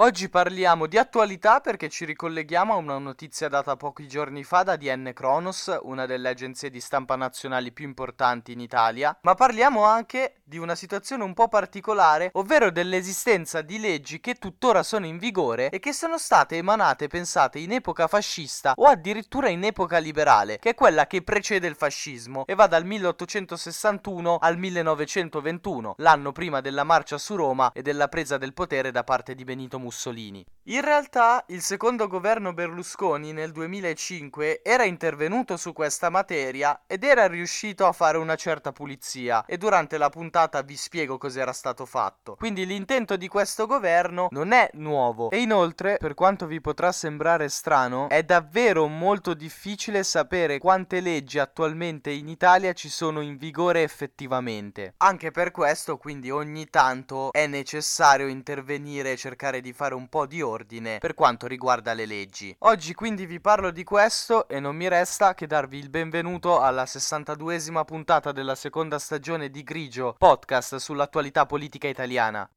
Oggi parliamo di attualità perché ci ricolleghiamo a una notizia data pochi giorni fa da DN Kronos, una delle agenzie di stampa nazionali più importanti in Italia, ma parliamo anche di una situazione un po' particolare, ovvero dell'esistenza di leggi che tuttora sono in vigore e che sono state emanate pensate in epoca fascista o addirittura in epoca liberale, che è quella che precede il fascismo e va dal 1861 al 1921, l'anno prima della marcia su Roma e della presa del potere da parte di Benito Mussolini. Mussolini. In realtà il secondo governo Berlusconi nel 2005 era intervenuto su questa materia ed era riuscito a fare una certa pulizia e durante la puntata vi spiego cos'era stato fatto. Quindi l'intento di questo governo non è nuovo e inoltre, per quanto vi potrà sembrare strano, è davvero molto difficile sapere quante leggi attualmente in Italia ci sono in vigore effettivamente. Anche per questo quindi ogni tanto è necessario intervenire e cercare di fare un po' di ordine per quanto riguarda le leggi. Oggi quindi vi parlo di questo e non mi resta che darvi il benvenuto alla 62esima puntata della seconda stagione di Grigio, podcast sull'attualità politica italiana.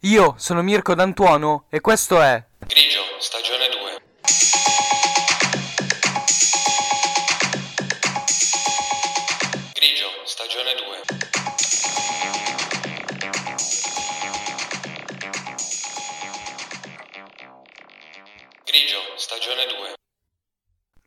Io sono Mirko D'Antuono e questo è Grigio, stagione 2. Grigio, stagione 2.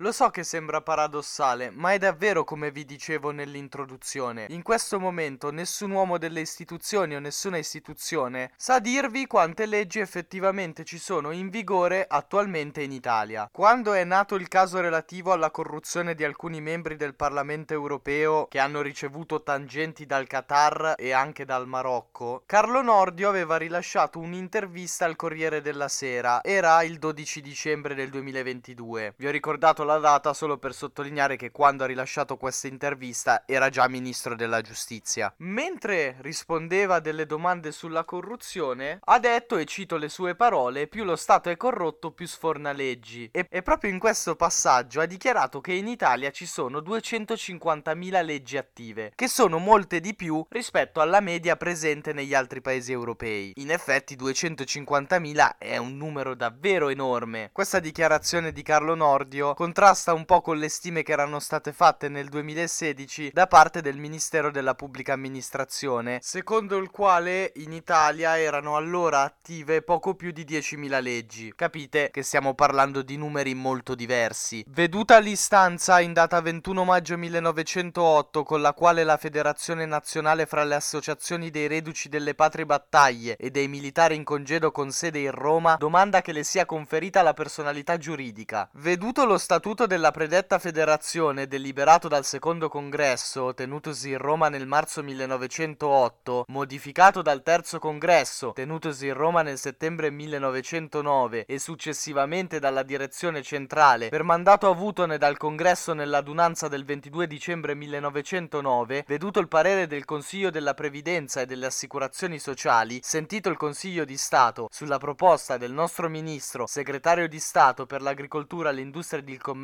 Lo so che sembra paradossale, ma è davvero come vi dicevo nell'introduzione. In questo momento nessun uomo delle istituzioni o nessuna istituzione sa dirvi quante leggi effettivamente ci sono in vigore attualmente in Italia. Quando è nato il caso relativo alla corruzione di alcuni membri del Parlamento europeo che hanno ricevuto tangenti dal Qatar e anche dal Marocco, Carlo Nordio aveva rilasciato un'intervista al Corriere della Sera. Era il 12 dicembre del 2022. Vi ho ricordato la data solo per sottolineare che quando ha rilasciato questa intervista era già ministro della giustizia. Mentre rispondeva a delle domande sulla corruzione, ha detto, e cito le sue parole, più lo Stato è corrotto più sforna leggi. E, e proprio in questo passaggio ha dichiarato che in Italia ci sono 250.000 leggi attive, che sono molte di più rispetto alla media presente negli altri paesi europei. In effetti 250.000 è un numero davvero enorme. Questa dichiarazione di Carlo Nordio contrasta un po' con le stime che erano state fatte nel 2016 da parte del Ministero della Pubblica Amministrazione, secondo il quale in Italia erano allora attive poco più di 10.000 leggi. Capite che stiamo parlando di numeri molto diversi. Veduta l'istanza in data 21 maggio 1908 con la quale la Federazione Nazionale fra le associazioni dei reduci delle patrie battaglie e dei militari in congedo con sede in Roma domanda che le sia conferita la personalità giuridica. Veduto lo statuto della predetta federazione deliberato dal secondo congresso tenutosi in Roma nel marzo 1908, modificato dal terzo congresso tenutosi in Roma nel settembre 1909 e successivamente dalla direzione centrale per mandato avutone dal congresso nell'adunanza del 22 dicembre 1909, veduto il parere del Consiglio della Previdenza e delle Assicurazioni Sociali, sentito il Consiglio di Stato sulla proposta del nostro ministro, segretario di Stato per l'agricoltura, l'industria ed il commercio,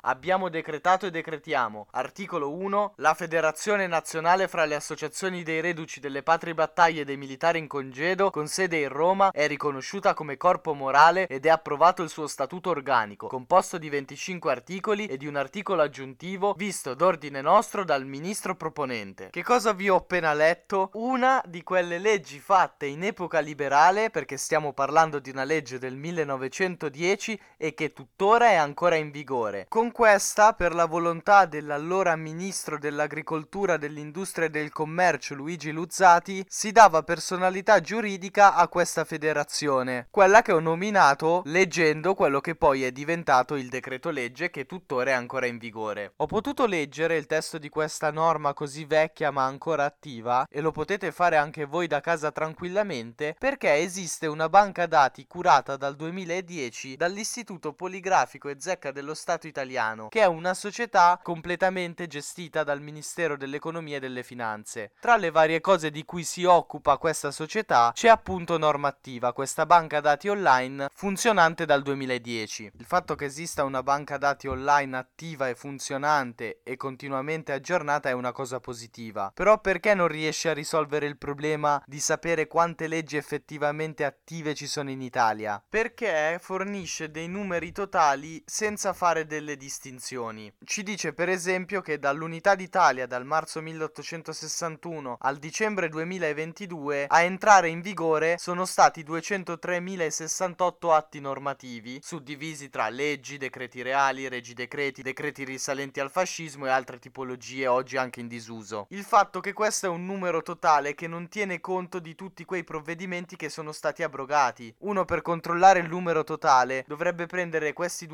abbiamo decretato e decretiamo. Articolo 1. La Federazione Nazionale fra le associazioni dei reduci delle patrie battaglie e dei militari in congedo, con sede in Roma, è riconosciuta come corpo morale ed è approvato il suo statuto organico, composto di 25 articoli e di un articolo aggiuntivo, visto d'ordine nostro dal ministro proponente. Che cosa vi ho appena letto? Una di quelle leggi fatte in epoca liberale, perché stiamo parlando di una legge del 1910 e che tuttora è ancora in vigore. Con questa, per la volontà dell'allora ministro dell'agricoltura, dell'industria e del commercio Luigi Luzzati, si dava personalità giuridica a questa federazione, quella che ho nominato leggendo quello che poi è diventato il decreto legge che tuttora è ancora in vigore. Ho potuto leggere il testo di questa norma così vecchia ma ancora attiva e lo potete fare anche voi da casa tranquillamente perché esiste una banca dati curata dal 2010 dall'Istituto Poligrafico e Zecca dello Stato italiano, che è una società completamente gestita dal Ministero dell'Economia e delle Finanze. Tra le varie cose di cui si occupa questa società c'è appunto normativa, questa banca dati online funzionante dal 2010. Il fatto che esista una banca dati online attiva e funzionante e continuamente aggiornata è una cosa positiva. Però perché non riesce a risolvere il problema di sapere quante leggi effettivamente attive ci sono in Italia? Perché fornisce dei numeri totali senza fare delle distinzioni. Ci dice per esempio che dall'Unità d'Italia dal marzo 1861 al dicembre 2022 a entrare in vigore sono stati 203.068 atti normativi, suddivisi tra leggi, decreti reali, regi decreti, decreti risalenti al fascismo e altre tipologie oggi anche in disuso. Il fatto che questo è un numero totale che non tiene conto di tutti quei provvedimenti che sono stati abrogati. Uno per controllare il numero totale dovrebbe prendere questi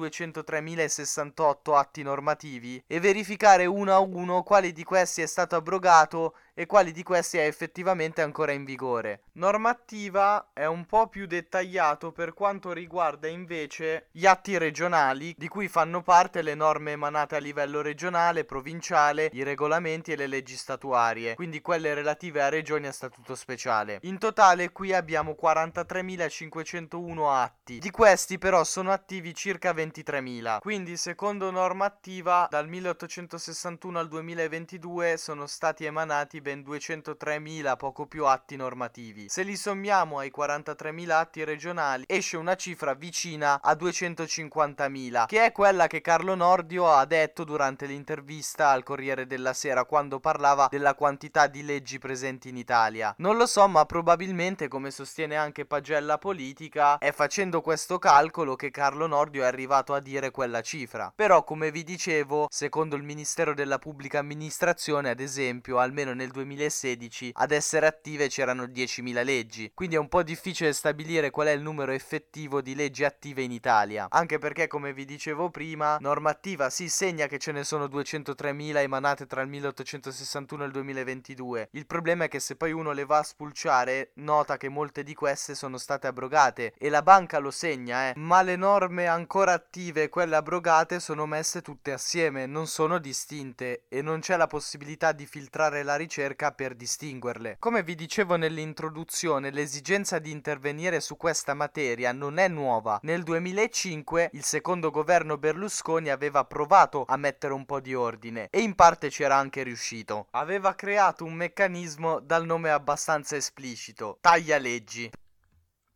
203.068 atti normativi e verificare uno a uno quali di questi è stato abrogato e quali di questi è effettivamente ancora in vigore. Normativa è un po' più dettagliato per quanto riguarda invece gli atti regionali di cui fanno parte le norme emanate a livello regionale, provinciale, i regolamenti e le leggi statuarie, quindi quelle relative a regioni a statuto speciale. In totale qui abbiamo 43.501 atti, di questi però sono attivi circa 23.000, quindi secondo normativa dal 1861 al 2022 sono stati emanati ben ben 203.000 poco più atti normativi. Se li sommiamo ai 43.000 atti regionali esce una cifra vicina a 250.000, che è quella che Carlo Nordio ha detto durante l'intervista al Corriere della Sera quando parlava della quantità di leggi presenti in Italia. Non lo so, ma probabilmente, come sostiene anche Pagella Politica, è facendo questo calcolo che Carlo Nordio è arrivato a dire quella cifra. Però, come vi dicevo, secondo il Ministero della Pubblica Amministrazione, ad esempio, almeno nel 2016 ad essere attive c'erano 10.000 leggi, quindi è un po' difficile stabilire qual è il numero effettivo di leggi attive in Italia, anche perché come vi dicevo prima, normativa si segna che ce ne sono 203.000 emanate tra il 1861 e il 2022. Il problema è che se poi uno le va a spulciare, nota che molte di queste sono state abrogate e la banca lo segna, eh, ma le norme ancora attive quelle abrogate sono messe tutte assieme, non sono distinte e non c'è la possibilità di filtrare la ricerca per distinguerle. Come vi dicevo nell'introduzione, l'esigenza di intervenire su questa materia non è nuova. Nel 2005 il secondo governo Berlusconi aveva provato a mettere un po' di ordine e in parte c'era anche riuscito. Aveva creato un meccanismo dal nome abbastanza esplicito, taglia leggi.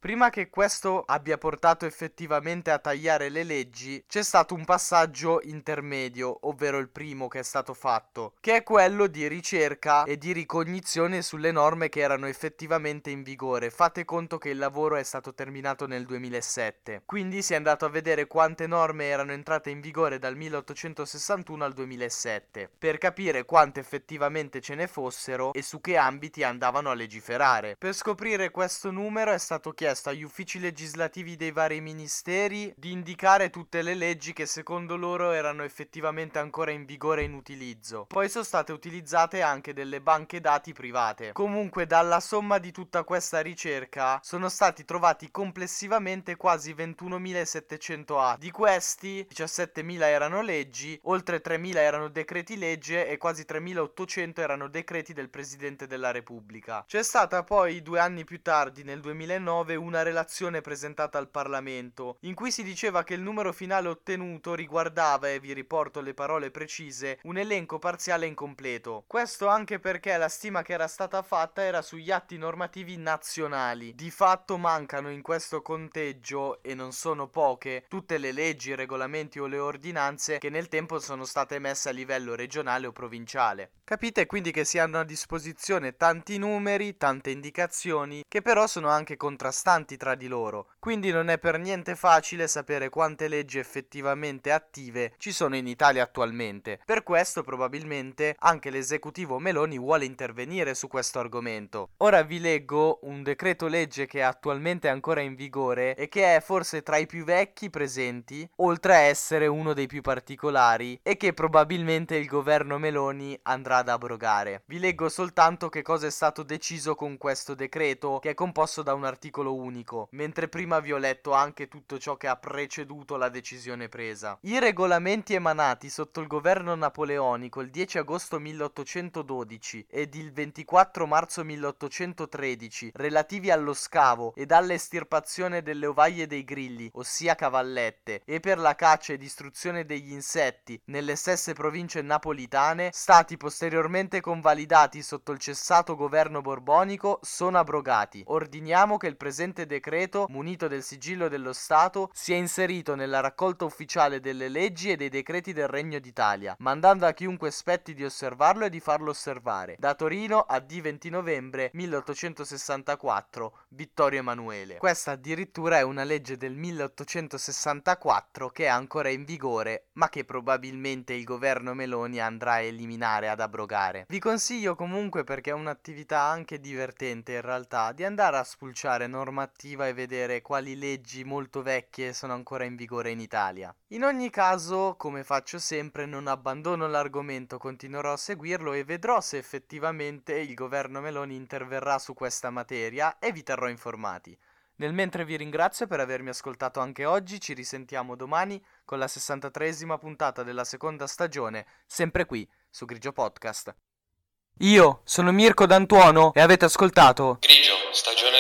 Prima che questo abbia portato effettivamente a tagliare le leggi, c'è stato un passaggio intermedio, ovvero il primo che è stato fatto, che è quello di ricerca e di ricognizione sulle norme che erano effettivamente in vigore. Fate conto che il lavoro è stato terminato nel 2007, quindi si è andato a vedere quante norme erano entrate in vigore dal 1861 al 2007, per capire quante effettivamente ce ne fossero e su che ambiti andavano a legiferare. Per scoprire questo numero è stato chiesto chiesto agli uffici legislativi dei vari ministeri di indicare tutte le leggi che secondo loro erano effettivamente ancora in vigore e in utilizzo. Poi sono state utilizzate anche delle banche dati private. Comunque dalla somma di tutta questa ricerca sono stati trovati complessivamente quasi 21.700 atti. Di questi 17.000 erano leggi, oltre 3.000 erano decreti legge e quasi 3.800 erano decreti del Presidente della Repubblica. C'è stata poi due anni più tardi, nel 2009, una relazione presentata al Parlamento, in cui si diceva che il numero finale ottenuto riguardava, e vi riporto le parole precise, un elenco parziale incompleto. Questo anche perché la stima che era stata fatta era sugli atti normativi nazionali. Di fatto mancano in questo conteggio, e non sono poche, tutte le leggi, i regolamenti o le ordinanze che nel tempo sono state emesse a livello regionale o provinciale. Capite quindi che si hanno a disposizione tanti numeri, tante indicazioni, che però sono anche contrastanti distanti tra di loro, quindi non è per niente facile sapere quante leggi effettivamente attive ci sono in Italia attualmente. Per questo probabilmente anche l'esecutivo Meloni vuole intervenire su questo argomento. Ora vi leggo un decreto legge che è attualmente ancora in vigore e che è forse tra i più vecchi presenti, oltre a essere uno dei più particolari e che probabilmente il governo Meloni andrà ad abrogare. Vi leggo soltanto che cosa è stato deciso con questo decreto che è composto da un articolo unico, mentre prima vi ho letto anche tutto ciò che ha preceduto la decisione presa. I regolamenti emanati sotto il governo napoleonico il 10 agosto 1812 ed il 24 marzo 1813 relativi allo scavo ed all'estirpazione delle ovaie dei grilli, ossia cavallette, e per la caccia e distruzione degli insetti nelle stesse province napolitane, stati posteriormente convalidati sotto il cessato governo borbonico, sono abrogati. Ordiniamo che il presente decreto, munito del sigillo dello Stato, sia inserito nella raccolta ufficiale delle leggi e dei decreti del Regno d'Italia, mandando a chiunque spetti di osservarlo e di farlo osservare. Da Torino a D 20 novembre 1864, Vittorio Emanuele. Questa addirittura è una legge del 1864 che è ancora in vigore, ma che probabilmente il governo Meloni andrà a eliminare, ad abrogare. Vi consiglio comunque perché è un'attività anche divertente in realtà di andare a spulciare normativa e vedere quali leggi molto vecchie sono ancora in vigore in Italia. In ogni caso, come faccio sempre, non abbandono l'argomento, continuerò a seguirlo e vedrò se effettivamente il governo Meloni interverrà su questa materia e vi terrò informati. Nel mentre vi ringrazio per avermi ascoltato anche oggi, ci risentiamo domani con la 63esima puntata della seconda stagione, sempre qui su Grigio Podcast. Io sono Mirko D'Antuono e avete ascoltato Grigio, stagione